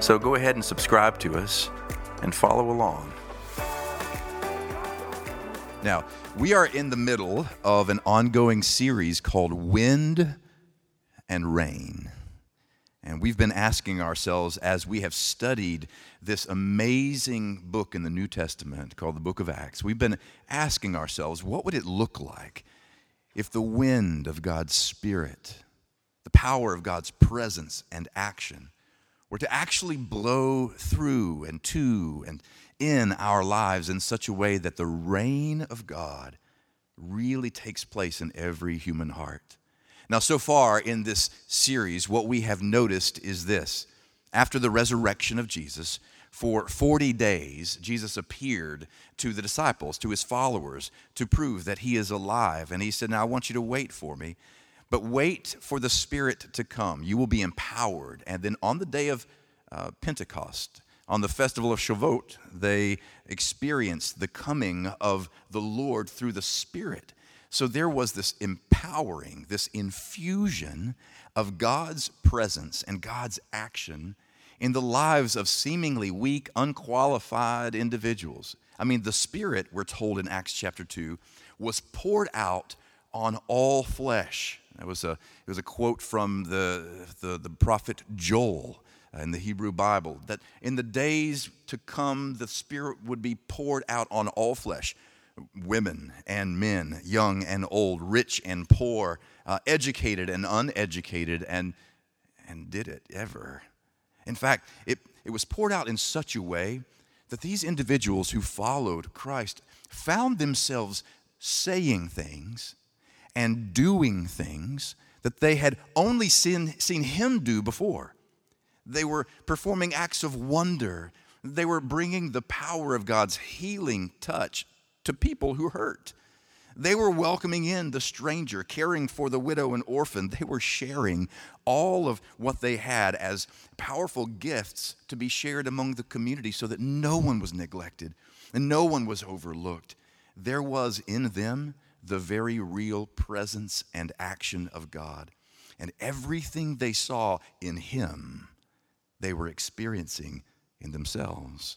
So go ahead and subscribe to us and follow along. Now, we are in the middle of an ongoing series called Wind and Rain. And we've been asking ourselves as we have studied this amazing book in the New Testament called the Book of Acts, we've been asking ourselves, what would it look like if the wind of God's Spirit, the power of God's presence and action, were to actually blow through and to and in our lives in such a way that the reign of God really takes place in every human heart. Now, so far in this series, what we have noticed is this. After the resurrection of Jesus, for 40 days, Jesus appeared to the disciples, to his followers, to prove that he is alive. And he said, Now I want you to wait for me but wait for the Spirit to come. You will be empowered. And then on the day of uh, Pentecost, on the festival of Shavuot, they experienced the coming of the Lord through the Spirit. So there was this empowering, this infusion of God's presence and God's action in the lives of seemingly weak, unqualified individuals. I mean, the Spirit, we're told in Acts chapter 2, was poured out on all flesh. It was a, it was a quote from the, the, the prophet Joel in the Hebrew Bible that in the days to come, the Spirit would be poured out on all flesh women and men, young and old, rich and poor, uh, educated and uneducated, and, and did it ever. In fact, it, it was poured out in such a way that these individuals who followed Christ found themselves saying things and doing things that they had only seen, seen him do before. They were performing acts of wonder. They were bringing the power of God's healing touch to people who hurt. They were welcoming in the stranger, caring for the widow and orphan. They were sharing all of what they had as powerful gifts to be shared among the community so that no one was neglected and no one was overlooked. There was in them the very real presence and action of God. And everything they saw in Him, they were experiencing in themselves.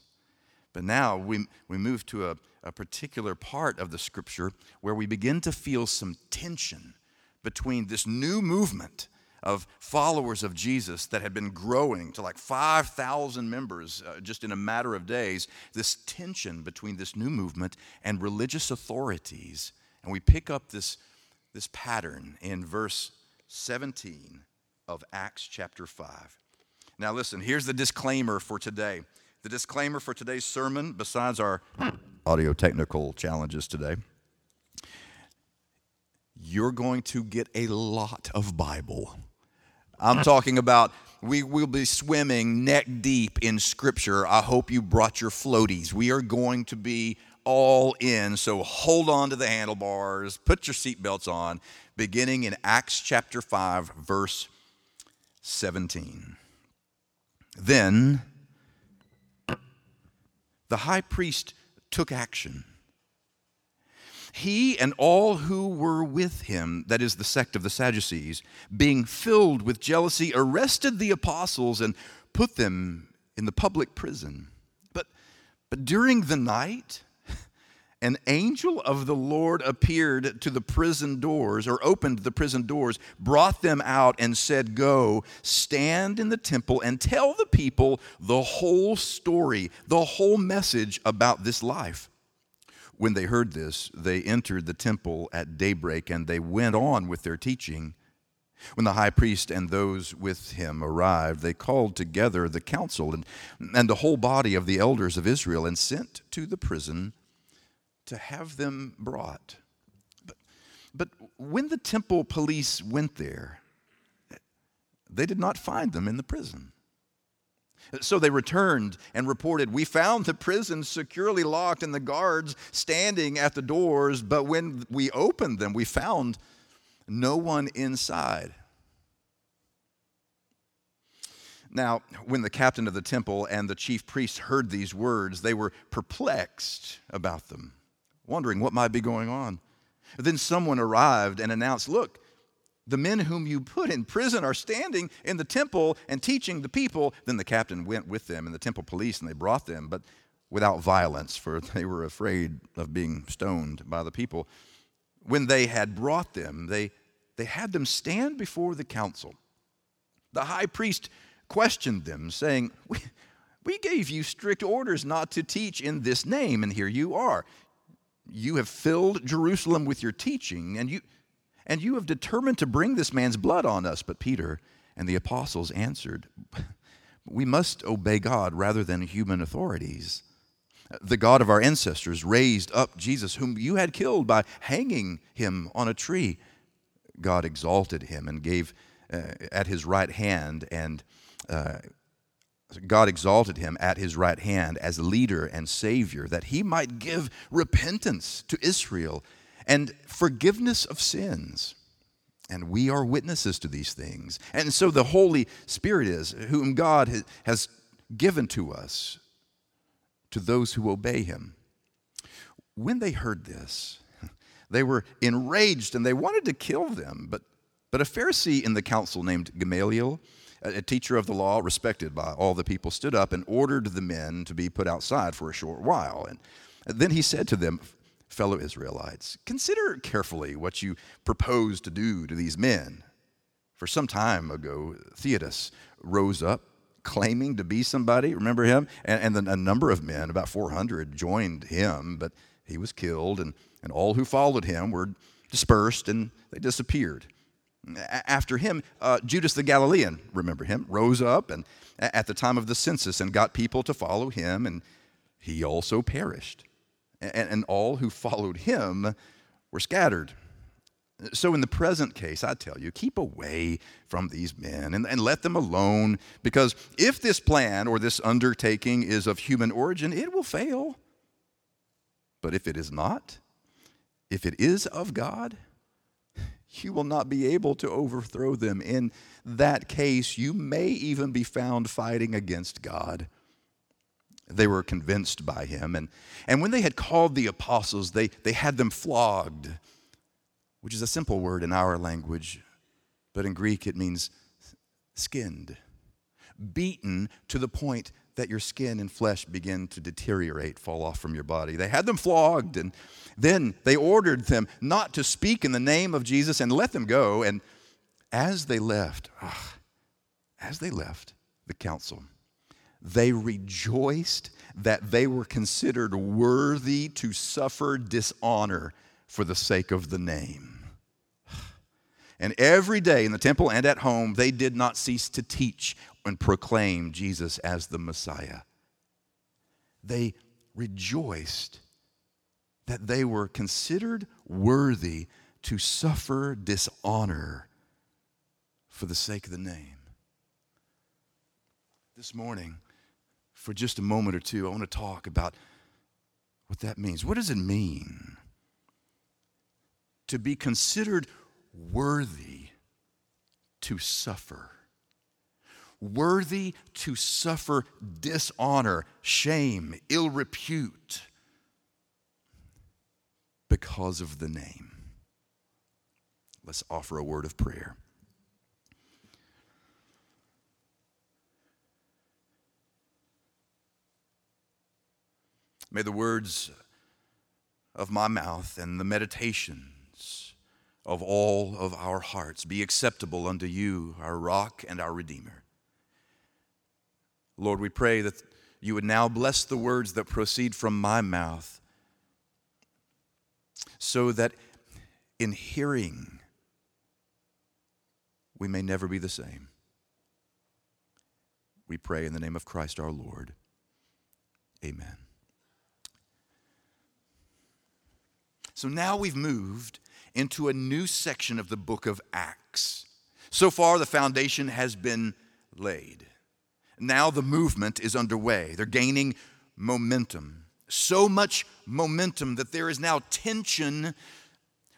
But now we, we move to a, a particular part of the scripture where we begin to feel some tension between this new movement of followers of Jesus that had been growing to like 5,000 members uh, just in a matter of days, this tension between this new movement and religious authorities and we pick up this, this pattern in verse 17 of Acts chapter 5. Now, listen, here's the disclaimer for today. The disclaimer for today's sermon, besides our audio technical challenges today, you're going to get a lot of Bible. I'm talking about we will be swimming neck deep in Scripture. I hope you brought your floaties. We are going to be all in. So hold on to the handlebars, put your seatbelts on, beginning in Acts chapter 5, verse 17. Then the high priest took action. He and all who were with him, that is the sect of the Sadducees, being filled with jealousy, arrested the apostles and put them in the public prison. But, but during the night, an angel of the Lord appeared to the prison doors, or opened the prison doors, brought them out, and said, Go, stand in the temple and tell the people the whole story, the whole message about this life. When they heard this, they entered the temple at daybreak, and they went on with their teaching. When the high priest and those with him arrived, they called together the council and, and the whole body of the elders of Israel and sent to the prison to have them brought. But, but when the temple police went there, they did not find them in the prison. So they returned and reported, We found the prison securely locked and the guards standing at the doors, but when we opened them, we found no one inside. Now, when the captain of the temple and the chief priests heard these words, they were perplexed about them, wondering what might be going on. Then someone arrived and announced, Look, the men whom you put in prison are standing in the temple and teaching the people. Then the captain went with them and the temple police, and they brought them, but without violence, for they were afraid of being stoned by the people. When they had brought them, they, they had them stand before the council. The high priest questioned them, saying, we, we gave you strict orders not to teach in this name, and here you are. You have filled Jerusalem with your teaching, and you, and you have determined to bring this man's blood on us. But Peter and the apostles answered, We must obey God rather than human authorities. The God of our ancestors raised up Jesus, whom you had killed by hanging him on a tree. God exalted him and gave uh, at his right hand and uh, God exalted him at his right hand as leader and savior, that he might give repentance to Israel and forgiveness of sins. And we are witnesses to these things. And so the Holy Spirit is, whom God has given to us, to those who obey him. When they heard this, they were enraged and they wanted to kill them. But, but a Pharisee in the council named Gamaliel, a teacher of the law, respected by all the people, stood up and ordered the men to be put outside for a short while. And then he said to them, Fellow Israelites, consider carefully what you propose to do to these men. For some time ago, Theudas rose up claiming to be somebody. Remember him? And, and then a number of men, about 400, joined him, but he was killed, and, and all who followed him were dispersed and they disappeared. After him, uh, Judas the Galilean, remember him, rose up and at the time of the census and got people to follow him, and he also perished. And, and all who followed him were scattered. So, in the present case, I tell you, keep away from these men and, and let them alone, because if this plan or this undertaking is of human origin, it will fail. But if it is not, if it is of God, you will not be able to overthrow them. In that case, you may even be found fighting against God. They were convinced by him. And, and when they had called the apostles, they, they had them flogged, which is a simple word in our language, but in Greek it means skinned, beaten to the point that your skin and flesh begin to deteriorate, fall off from your body. They had them flogged, and then they ordered them not to speak in the name of Jesus and let them go. And as they left, ugh, as they left the council, they rejoiced that they were considered worthy to suffer dishonor for the sake of the name. And every day in the temple and at home, they did not cease to teach and proclaim Jesus as the Messiah. They rejoiced that they were considered worthy to suffer dishonor for the sake of the name. This morning, for just a moment or two, I want to talk about what that means. What does it mean to be considered worthy to suffer? Worthy to suffer dishonor, shame, ill repute because of the name. Let's offer a word of prayer. May the words of my mouth and the meditations of all of our hearts be acceptable unto you, our rock and our redeemer. Lord, we pray that you would now bless the words that proceed from my mouth so that in hearing we may never be the same. We pray in the name of Christ our Lord. Amen. So now we've moved into a new section of the book of Acts. So far, the foundation has been laid. Now the movement is underway. They're gaining momentum. So much momentum that there is now tension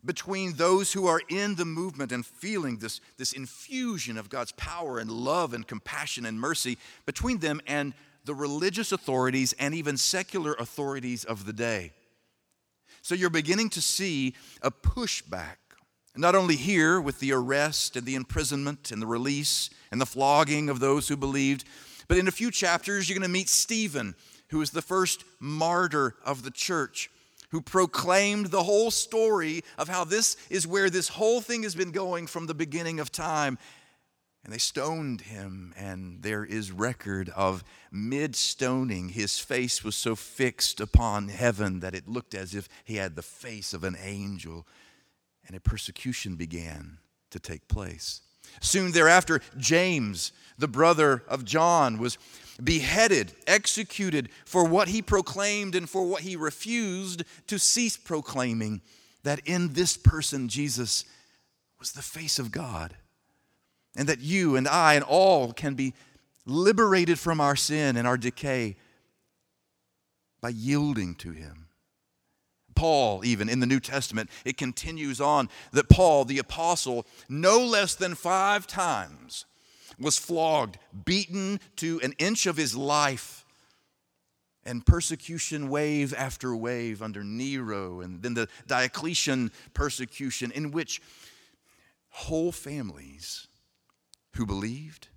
between those who are in the movement and feeling this, this infusion of God's power and love and compassion and mercy between them and the religious authorities and even secular authorities of the day. So you're beginning to see a pushback, not only here with the arrest and the imprisonment and the release and the flogging of those who believed, but in a few chapters, you're going to meet Stephen, who was the first martyr of the church who proclaimed the whole story of how this is where this whole thing has been going from the beginning of time. And they stoned him, and there is record of mid stoning. His face was so fixed upon heaven that it looked as if he had the face of an angel, and a persecution began to take place. Soon thereafter, James, the brother of John, was beheaded, executed for what he proclaimed and for what he refused to cease proclaiming that in this person, Jesus was the face of God. And that you and I and all can be liberated from our sin and our decay by yielding to him. Paul, even in the New Testament, it continues on that Paul, the apostle, no less than five times was flogged, beaten to an inch of his life, and persecution wave after wave under Nero, and then the Diocletian persecution, in which whole families who believed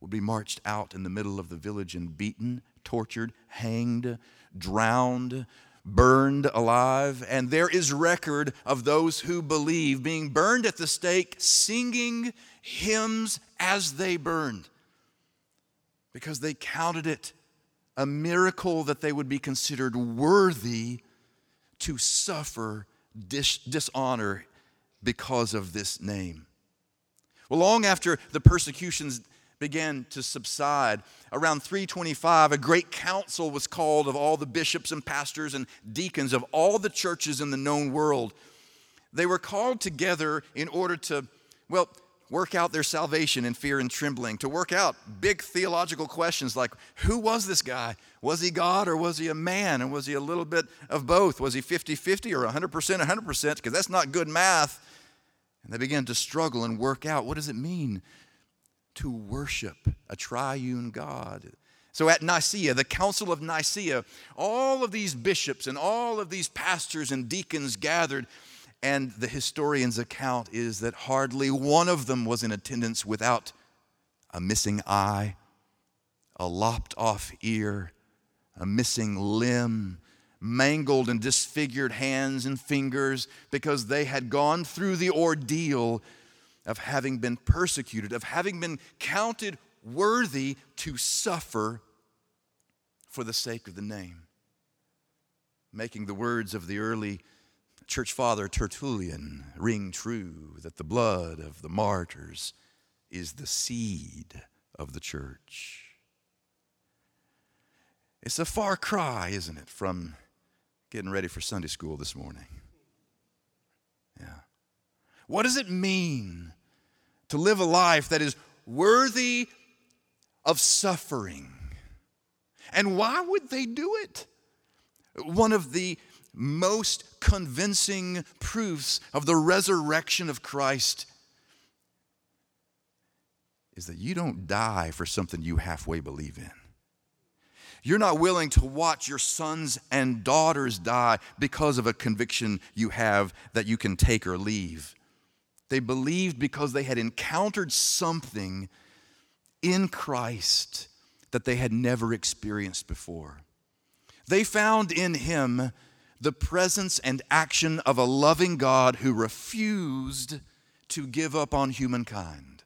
would be marched out in the middle of the village and beaten, tortured, hanged, drowned, burned alive. And there is record of those who believe being burned at the stake, singing hymns as they burned because they counted it a miracle that they would be considered worthy to suffer dis- dishonor because of this name. Well, long after the persecutions began to subside, around 325, a great council was called of all the bishops and pastors and deacons of all the churches in the known world. They were called together in order to, well, work out their salvation in fear and trembling, to work out big theological questions like who was this guy? Was he God or was he a man? And was he a little bit of both? Was he 50 50 or 100% 100%? Because that's not good math. And they began to struggle and work out what does it mean to worship a triune God? So at Nicaea, the Council of Nicaea, all of these bishops and all of these pastors and deacons gathered and the historian's account is that hardly one of them was in attendance without a missing eye, a lopped off ear, a missing limb, mangled and disfigured hands and fingers because they had gone through the ordeal of having been persecuted, of having been counted worthy to suffer for the sake of the name. Making the words of the early church father Tertullian ring true that the blood of the martyrs is the seed of the church. It's a far cry, isn't it, from getting ready for Sunday school this morning? Yeah. What does it mean to live a life that is worthy of suffering? And why would they do it? One of the most convincing proofs of the resurrection of Christ is that you don't die for something you halfway believe in. You're not willing to watch your sons and daughters die because of a conviction you have that you can take or leave. They believed because they had encountered something in Christ that they had never experienced before. They found in Him the presence and action of a loving God who refused to give up on humankind,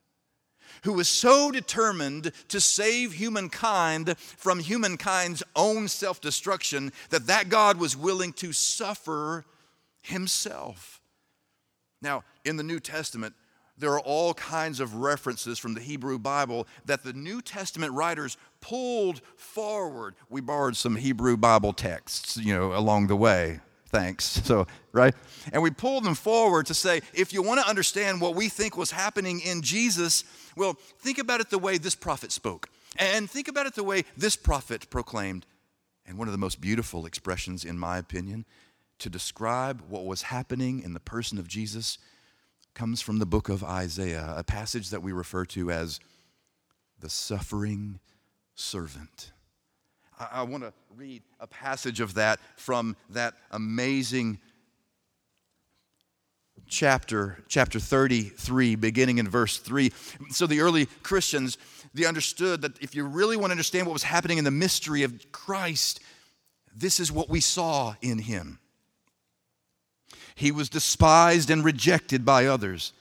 who was so determined to save humankind from humankind's own self destruction that that God was willing to suffer himself. Now, in the New Testament, there are all kinds of references from the Hebrew Bible that the New Testament writers pulled forward. We borrowed some Hebrew Bible texts, you know, along the way. Thanks. So, right? And we pulled them forward to say, if you want to understand what we think was happening in Jesus, well, think about it the way this prophet spoke. And think about it the way this prophet proclaimed, and one of the most beautiful expressions, in my opinion, to describe what was happening in the person of Jesus comes from the book of Isaiah, a passage that we refer to as the suffering servant. I, I want to read a passage of that from that amazing chapter, chapter 33, beginning in verse 3. So the early Christians, they understood that if you really want to understand what was happening in the mystery of Christ, this is what we saw in him. He was despised and rejected by others,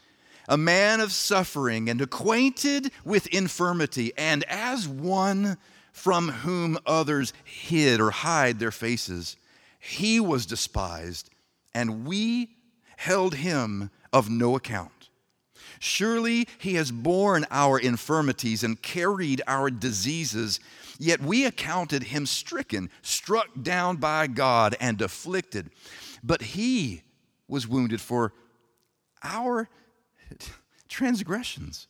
a man of suffering and acquainted with infirmity, and as one from whom others hid or hide their faces. He was despised, and we held him of no account. Surely he has borne our infirmities and carried our diseases, yet we accounted him stricken, struck down by God, and afflicted. But he was wounded for our transgressions,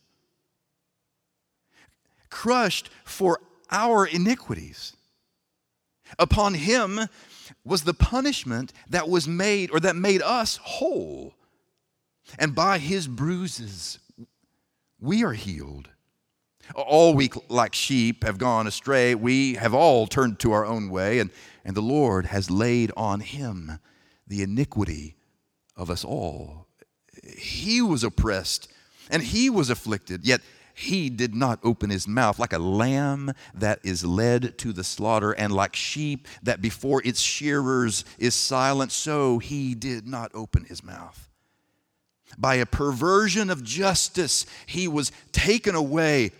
crushed for our iniquities. Upon him was the punishment that was made or that made us whole. And by his bruises we are healed. All we like sheep have gone astray. We have all turned to our own way, and, and the Lord has laid on him the iniquity of us all. He was oppressed and he was afflicted, yet he did not open his mouth like a lamb that is led to the slaughter, and like sheep that before its shearers is silent, so he did not open his mouth. By a perversion of justice, he was taken away.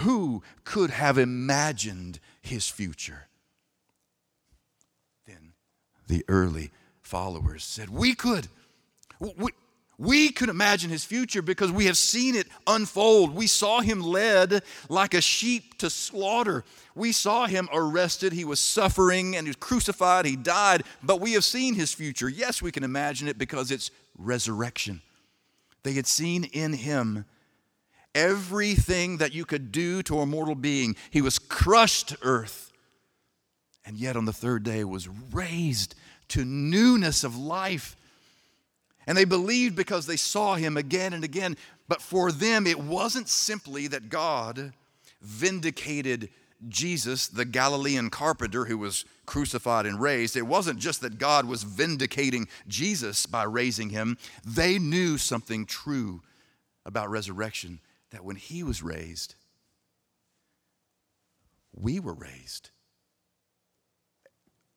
Who could have imagined his future? Then the early followers said, We could. We, we could imagine his future because we have seen it unfold. We saw him led like a sheep to slaughter. We saw him arrested. He was suffering and he was crucified. He died. But we have seen his future. Yes, we can imagine it because it's resurrection. They had seen in him everything that you could do to a mortal being. He was crushed to earth, and yet on the third day was raised to newness of life. And they believed because they saw him again and again. But for them, it wasn't simply that God vindicated Jesus, the Galilean carpenter who was crucified and raised. It wasn't just that God was vindicating Jesus by raising him. They knew something true about resurrection that when he was raised, we were raised.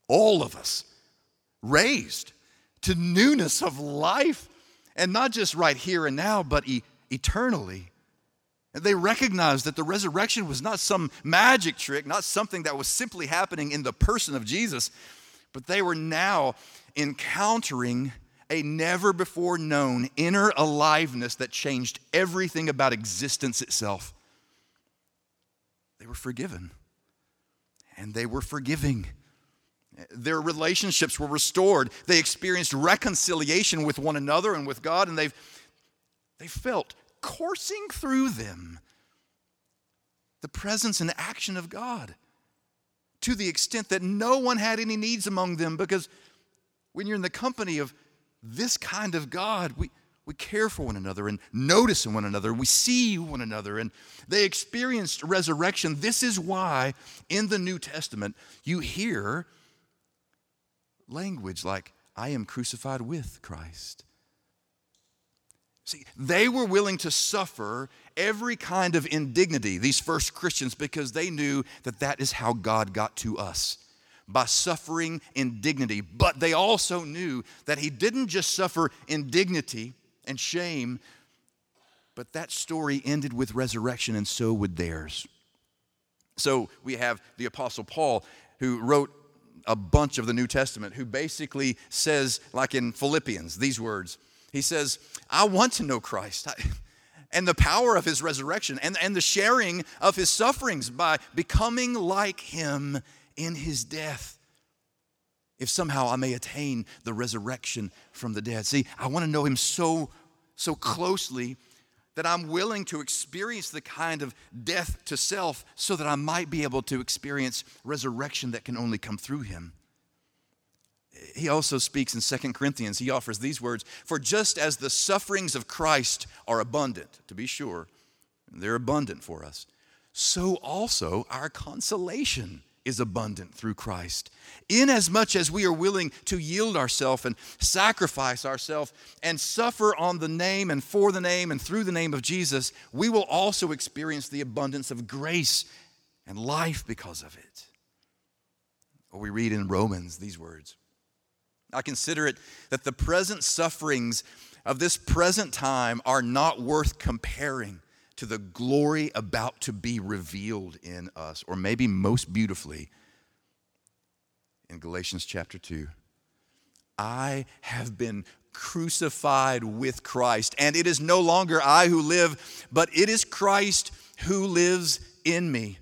All of us raised to newness of life. And not just right here and now, but e- eternally. And they recognized that the resurrection was not some magic trick, not something that was simply happening in the person of Jesus, but they were now encountering a never before known inner aliveness that changed everything about existence itself. They were forgiven, and they were forgiving. Their relationships were restored. They experienced reconciliation with one another and with God, and they've, they felt coursing through them the presence and action of God to the extent that no one had any needs among them because when you're in the company of this kind of God, we, we care for one another and notice in one another. We see one another. And they experienced resurrection. This is why in the New Testament you hear language like, I am crucified with Christ. See, they were willing to suffer every kind of indignity, these first Christians, because they knew that that is how God got to us by suffering indignity. But they also knew that He didn't just suffer indignity and shame, but that story ended with resurrection, and so would theirs. So we have the Apostle Paul who wrote a bunch of the New Testament who basically says, like in Philippians, these words. He says, I want to know Christ. and the power of his resurrection and, and the sharing of his sufferings by becoming like him in his death. If somehow I may attain the resurrection from the dead. See, I want to know him so, so closely that I'm willing to experience the kind of death to self so that I might be able to experience resurrection that can only come through him. He also speaks in 2 Corinthians, he offers these words For just as the sufferings of Christ are abundant, to be sure, they're abundant for us, so also our consolation is abundant through Christ. Inasmuch as we are willing to yield ourselves and sacrifice ourselves and suffer on the name and for the name and through the name of Jesus, we will also experience the abundance of grace and life because of it. Or we read in Romans these words I consider it that the present sufferings of this present time are not worth comparing to the glory about to be revealed in us, or maybe most beautifully in Galatians chapter 2. I have been crucified with Christ, and it is no longer I who live, but it is Christ who lives in me.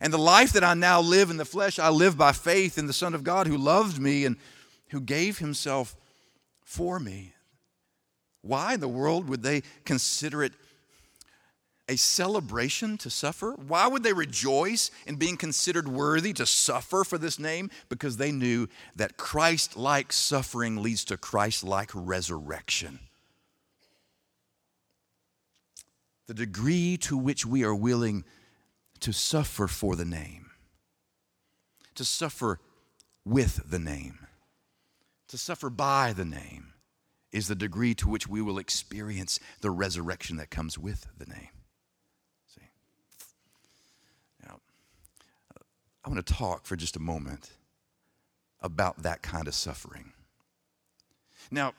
And the life that I now live in the flesh, I live by faith in the Son of God who loved me and who gave himself for me. Why in the world would they consider it a celebration to suffer? Why would they rejoice in being considered worthy to suffer for this name? Because they knew that Christ like suffering leads to Christ like resurrection. The degree to which we are willing to suffer for the name, to suffer with the name, to suffer by the name, is the degree to which we will experience the resurrection that comes with the name. I want to talk for just a moment about that kind of suffering. Now,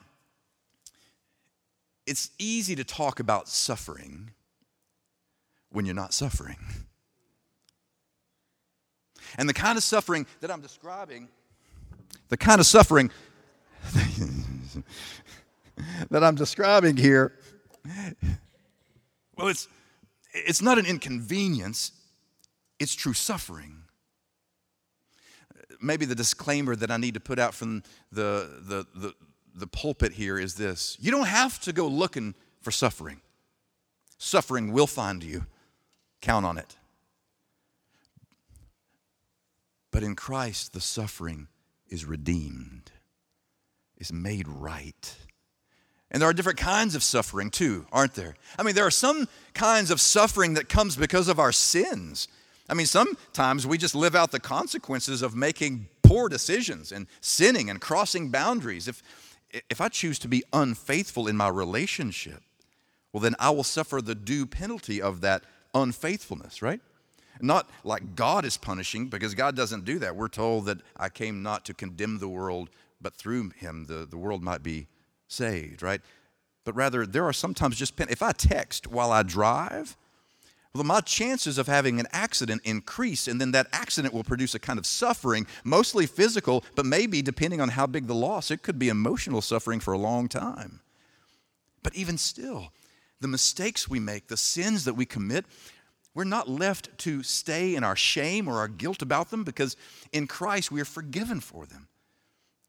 it's easy to talk about suffering when you're not suffering. And the kind of suffering that I'm describing, the kind of suffering that I'm describing here, well, it's, it's not an inconvenience, it's true suffering maybe the disclaimer that I need to put out from the, the, the, the pulpit here is this you don't have to go looking for suffering, suffering will find you. Count on it. But in Christ, the suffering is redeemed, is made right. And there are different kinds of suffering too, aren't there? I mean, there are some kinds of suffering that comes because of our sins. I mean, sometimes we just live out the consequences of making poor decisions and sinning and crossing boundaries. If, if I choose to be unfaithful in my relationship, well, then I will suffer the due penalty of that unfaithfulness, right? Not like God is punishing, because God doesn't do that. We're told that I came not to condemn the world, but through him the, the world might be saved, right? But rather, there are sometimes just, pen- if I text while I drive, well, my chances of having an accident increase, and then that accident will produce a kind of suffering, mostly physical, but maybe, depending on how big the loss, it could be emotional suffering for a long time. But even still, the mistakes we make, the sins that we commit, we're not left to stay in our shame or our guilt about them because in Christ we are forgiven for them.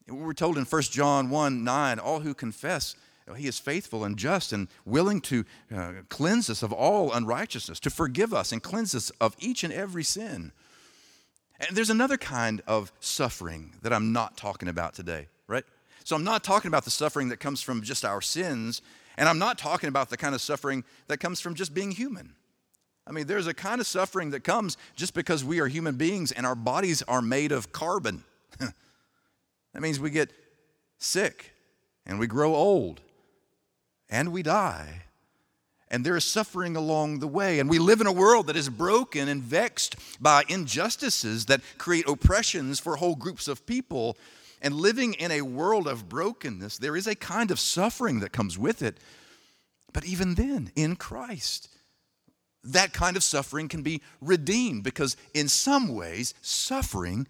We're told in 1 John 1 9, all who confess he is faithful and just and willing to uh, cleanse us of all unrighteousness, to forgive us and cleanse us of each and every sin. And there's another kind of suffering that I'm not talking about today, right? So I'm not talking about the suffering that comes from just our sins, and I'm not talking about the kind of suffering that comes from just being human. I mean, there's a kind of suffering that comes just because we are human beings and our bodies are made of carbon. that means we get sick and we grow old and we die. And there is suffering along the way. And we live in a world that is broken and vexed by injustices that create oppressions for whole groups of people. And living in a world of brokenness, there is a kind of suffering that comes with it. But even then, in Christ, that kind of suffering can be redeemed because, in some ways, suffering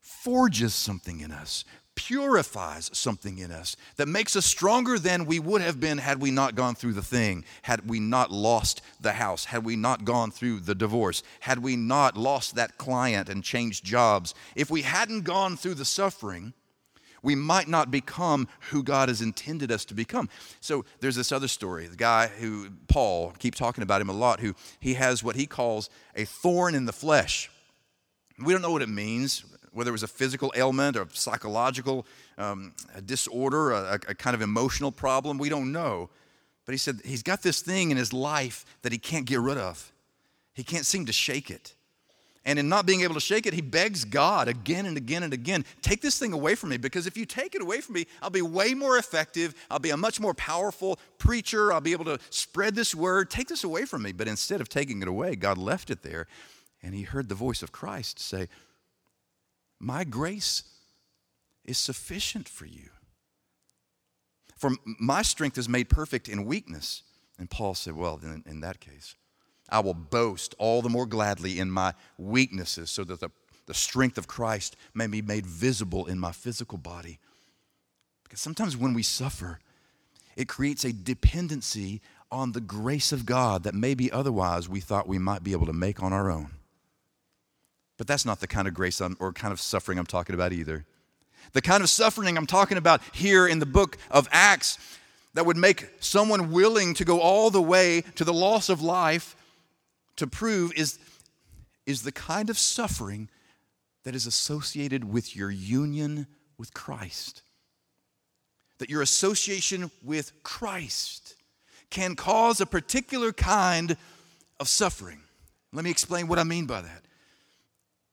forges something in us, purifies something in us that makes us stronger than we would have been had we not gone through the thing, had we not lost the house, had we not gone through the divorce, had we not lost that client and changed jobs. If we hadn't gone through the suffering, We might not become who God has intended us to become. So there's this other story. The guy who, Paul, keep talking about him a lot, who he has what he calls a thorn in the flesh. We don't know what it means, whether it was a physical ailment or psychological um, disorder, a, a kind of emotional problem. We don't know. But he said he's got this thing in his life that he can't get rid of. He can't seem to shake it. And in not being able to shake it, he begs God again and again and again, take this thing away from me because if you take it away from me, I'll be way more effective. I'll be a much more powerful preacher. I'll be able to spread this word. Take this away from me. But instead of taking it away, God left it there and he heard the voice of Christ say, My grace is sufficient for you. For my strength is made perfect in weakness. And Paul said, Well, then in that case, I will boast all the more gladly in my weaknesses so that the, the strength of Christ may be made visible in my physical body. Because sometimes when we suffer, it creates a dependency on the grace of God that maybe otherwise we thought we might be able to make on our own. But that's not the kind of grace I'm, or kind of suffering I'm talking about either. The kind of suffering I'm talking about here in the book of Acts that would make someone willing to go all the way to the loss of life to prove is, is the kind of suffering that is associated with your union with Christ. That your association with Christ can cause a particular kind of suffering. Let me explain what I mean by that.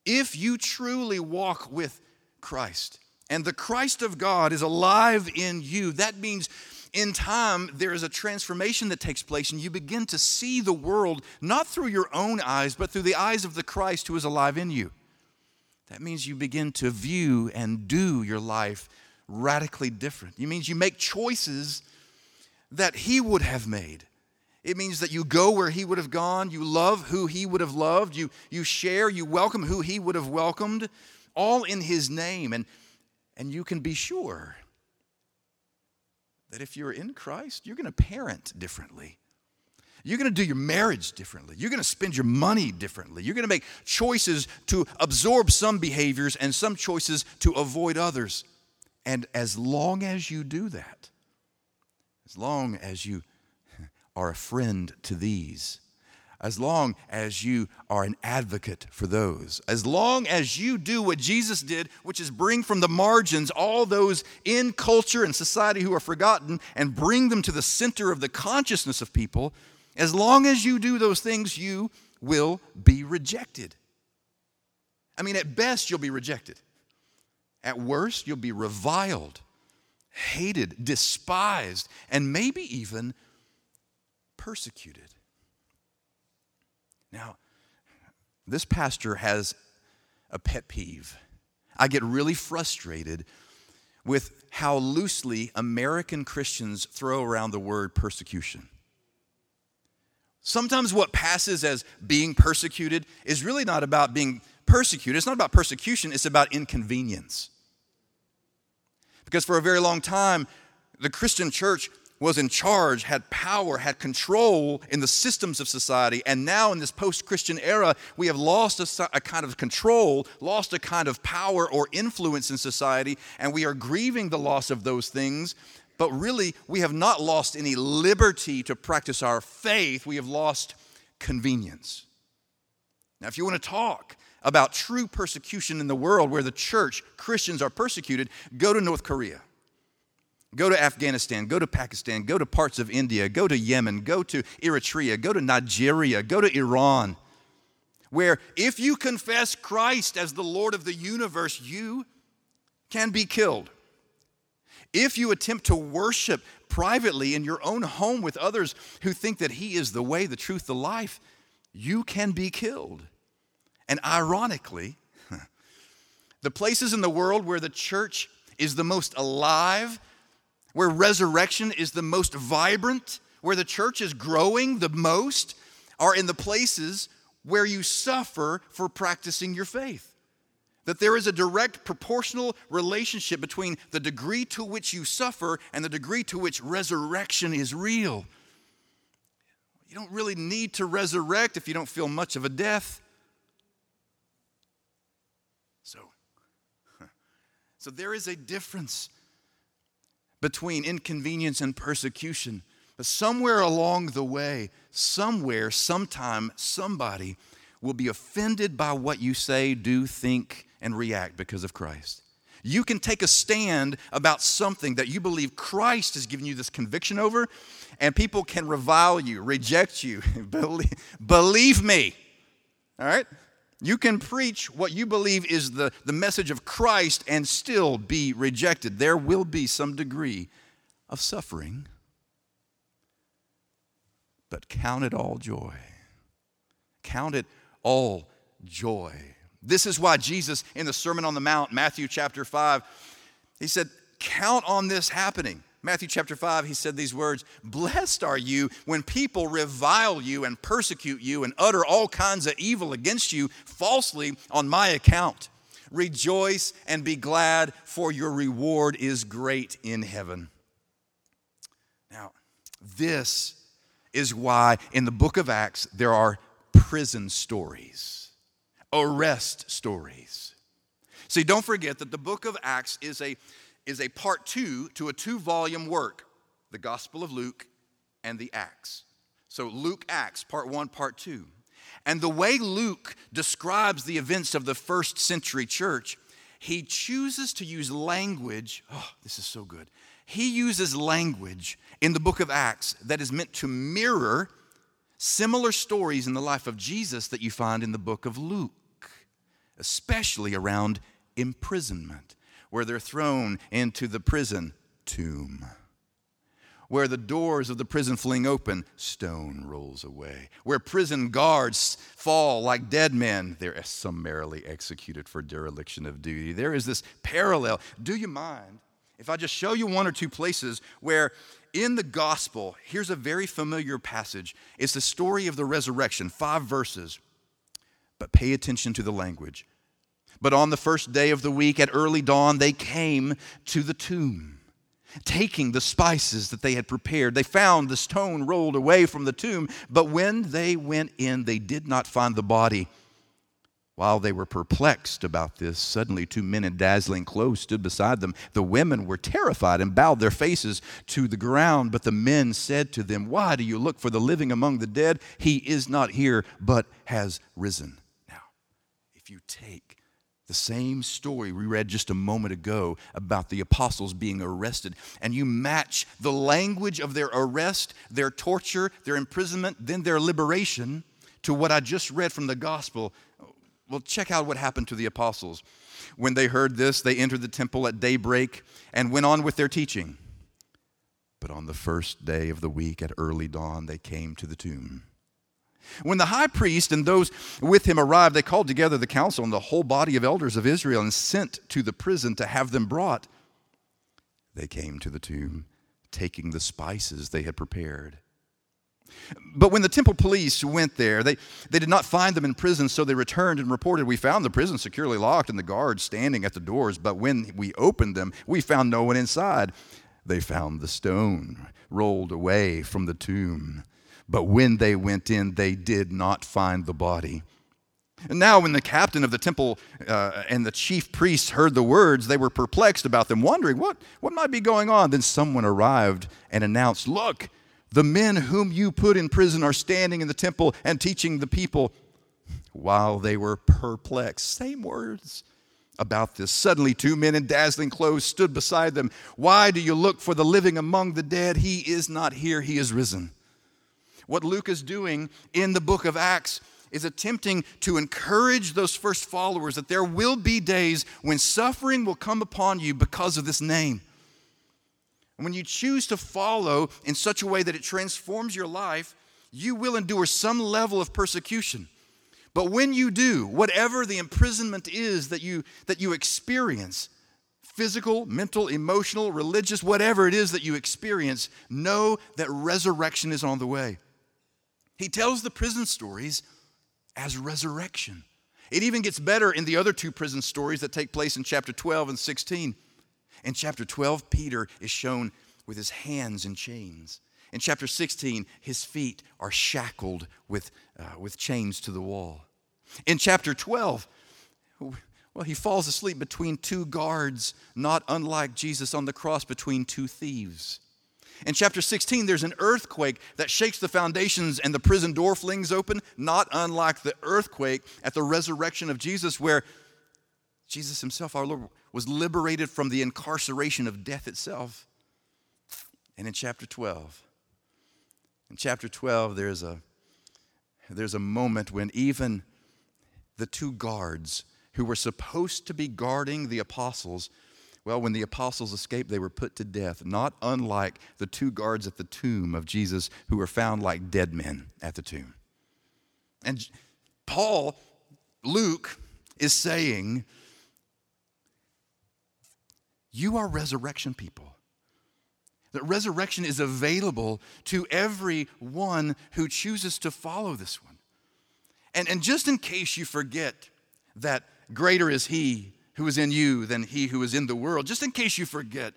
If you truly walk with Christ and the Christ of God is alive in you, that means in time, there is a transformation that takes place, and you begin to see the world not through your own eyes, but through the eyes of the Christ who is alive in you. That means you begin to view and do your life radically different. It means you make choices that He would have made. It means that you go where He would have gone, you love who He would have loved, you, you share, you welcome who He would have welcomed, all in His name. And, and you can be sure that if you're in Christ, you're going to parent differently. You're going to do your marriage differently. You're going to spend your money differently. You're going to make choices to absorb some behaviors and some choices to avoid others. And as long as you do that, as long as you are a friend to these, as long as you are an advocate for those, as long as you do what Jesus did, which is bring from the margins all those in culture and society who are forgotten and bring them to the center of the consciousness of people, as long as you do those things, you will be rejected. I mean, at best, you'll be rejected. At worst, you'll be reviled, hated, despised, and maybe even persecuted. Now, this pastor has a pet peeve. I get really frustrated with how loosely American Christians throw around the word persecution. Sometimes what passes as being persecuted is really not about being persecuted. It's not about persecution, it's about inconvenience. Because for a very long time, the Christian church was in charge, had power, had control in the systems of society. And now, in this post Christian era, we have lost a, a, kind of control, lost a kind of power or influence in society, and we are grieving the loss of those things. But really, we have not lost any liberty to practice our faith, we have lost convenience. Now, if you want to talk about true persecution in the world where the church, Christians are persecuted, go to North Korea. Go to Afghanistan, go to Pakistan, go to parts of India, go to Yemen, go to Eritrea, go to Nigeria, go to Iran, where if you confess Christ as the Lord of the universe, you can be killed. If you attempt to worship privately in your own home with others who think that He is the way, the truth, the life, you can be killed. And ironically, the places in the world where the church is the most alive where resurrection is the most vibrant, where the church is growing the most, are in the places where you suffer for practicing your faith. That there is a direct proportional relationship between the degree to which you suffer and the degree to which resurrection is real. You don't really need to resurrect if you don't feel much of a death. So, So there is a difference between inconvenience and persecution. But somewhere along the way, somewhere, sometime, somebody will be offended by what you say, do, think, and react because of Christ. You can take a stand about something that you believe Christ has given you this conviction over, and people can revile you, reject you. believe, me. All right? You can preach what you believe is the, the message of Christ and still be rejected. There will be some degree of suffering. But count it all joy. Count it all joy. This is why Jesus, in the Sermon on the Mount, Matthew chapter 5, he said, Count on this happening. Matthew chapter 5, he said these words Blessed are you when people revile you and persecute you and utter all kinds of evil against you falsely on my account. Rejoice and be glad, for your reward is great in heaven. Now, this is why in the book of Acts there are prison stories, arrest stories. See, don't forget that the book of Acts is a, is a part two to a two volume work the Gospel of Luke and the Acts. So, Luke Acts, part one, part two. And the way Luke describes the events of the first century church, he chooses to use language. Oh, this is so good. He uses language in the book of Acts that is meant to mirror similar stories in the life of Jesus that you find in the book of Luke, especially around imprisonment, where they're thrown into the prison tomb. Where the doors of the prison fling open, stone rolls away. Where prison guards fall like dead men, they're summarily executed for dereliction of duty. There is this parallel. Do you mind if I just show you one or two places where in the gospel, here's a very familiar passage. It's the story of the resurrection, five verses. But pay attention to the language. But on the first day of the week at early dawn, they came to the tomb, taking the spices that they had prepared. They found the stone rolled away from the tomb, but when they went in, they did not find the body. While they were perplexed about this, suddenly two men in dazzling clothes stood beside them. The women were terrified and bowed their faces to the ground. But the men said to them, Why do you look for the living among the dead? He is not here, but has risen. Now, if you take the same story we read just a moment ago about the apostles being arrested, and you match the language of their arrest, their torture, their imprisonment, then their liberation to what I just read from the gospel, well, check out what happened to the apostles. When they heard this, they entered the temple at daybreak and went on with their teaching. But on the first day of the week at early dawn, they came to the tomb. When the high priest and those with him arrived, they called together the council and the whole body of elders of Israel and sent to the prison to have them brought. They came to the tomb, taking the spices they had prepared. But when the temple police went there, they, they did not find them in prison, so they returned and reported, We found the prison securely locked and the guards standing at the doors, but when we opened them, we found no one inside. They found the stone rolled away from the tomb. But when they went in, they did not find the body. And now, when the captain of the temple uh, and the chief priests heard the words, they were perplexed about them, wondering what, what might be going on. Then someone arrived and announced, Look, the men whom you put in prison are standing in the temple and teaching the people. While they were perplexed, same words about this. Suddenly, two men in dazzling clothes stood beside them. Why do you look for the living among the dead? He is not here, he is risen. What Luke is doing in the book of Acts is attempting to encourage those first followers that there will be days when suffering will come upon you because of this name. And when you choose to follow in such a way that it transforms your life, you will endure some level of persecution. But when you do, whatever the imprisonment is that you, that you experience, physical, mental, emotional, religious, whatever it is that you experience, know that resurrection is on the way. He tells the prison stories as resurrection. It even gets better in the other two prison stories that take place in chapter 12 and 16. In chapter 12, Peter is shown with his hands in chains. In chapter 16, his feet are shackled with, uh, with chains to the wall. In chapter 12, Well, he falls asleep between two guards, not unlike Jesus on the cross between two thieves. In chapter 16, there's an earthquake that shakes the foundations and the prison door flings open, not unlike the earthquake at the resurrection of Jesus, where Jesus himself, our Lord, was liberated from the incarceration of death itself. And in chapter 12, in chapter 12, there's a, there's a moment when even the two guards who were supposed to be guarding the apostles well, when the apostles escaped, they were put to death, not unlike the two guards at the tomb of Jesus who were found like dead men at the tomb. And Paul, Luke, is saying, You are resurrection people. That resurrection is available to everyone who chooses to follow this one. And, and just in case you forget that greater is He who is in you than he who is in the world. Just in case you forget,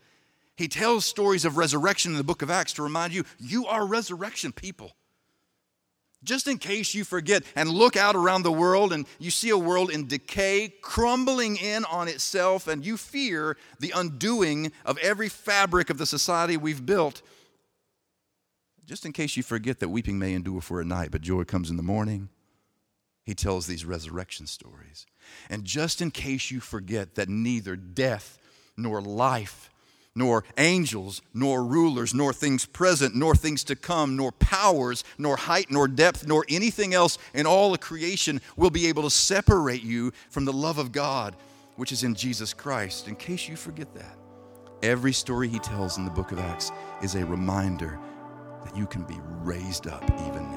he tells stories of resurrection in the book of Acts to remind you, you are resurrection people. Just in case you forget and look out around the world and you see a world in decay, crumbling in on itself, and you fear the undoing of every fabric of the society we've built. Just in case you forget that weeping may endure for a night, but joy comes in the morning, he tells these resurrection stories. And just in case you forget that neither death nor life, nor angels, nor rulers, nor things present, nor things to come, nor powers, nor height, nor depth, nor anything else in all of creation will be able to separate you from the love of God, which is in Jesus Christ. In case you forget that, every story he tells in the book of Acts is a reminder that you can be raised up even